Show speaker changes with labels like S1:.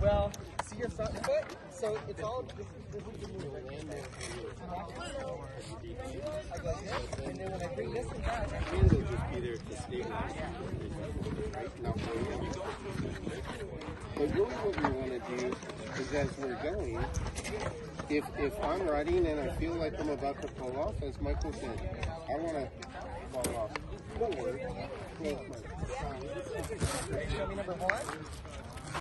S1: Well, see your front foot? So it's all, this is, this is the move right here. I go this, and then when I bring this and that, I
S2: it'll just be there to stabilize. But really what we want to do is as we're going, if, if I'm riding and I feel like I'm about to fall off, as Michael said, I want to fall off forward.
S1: show me number one.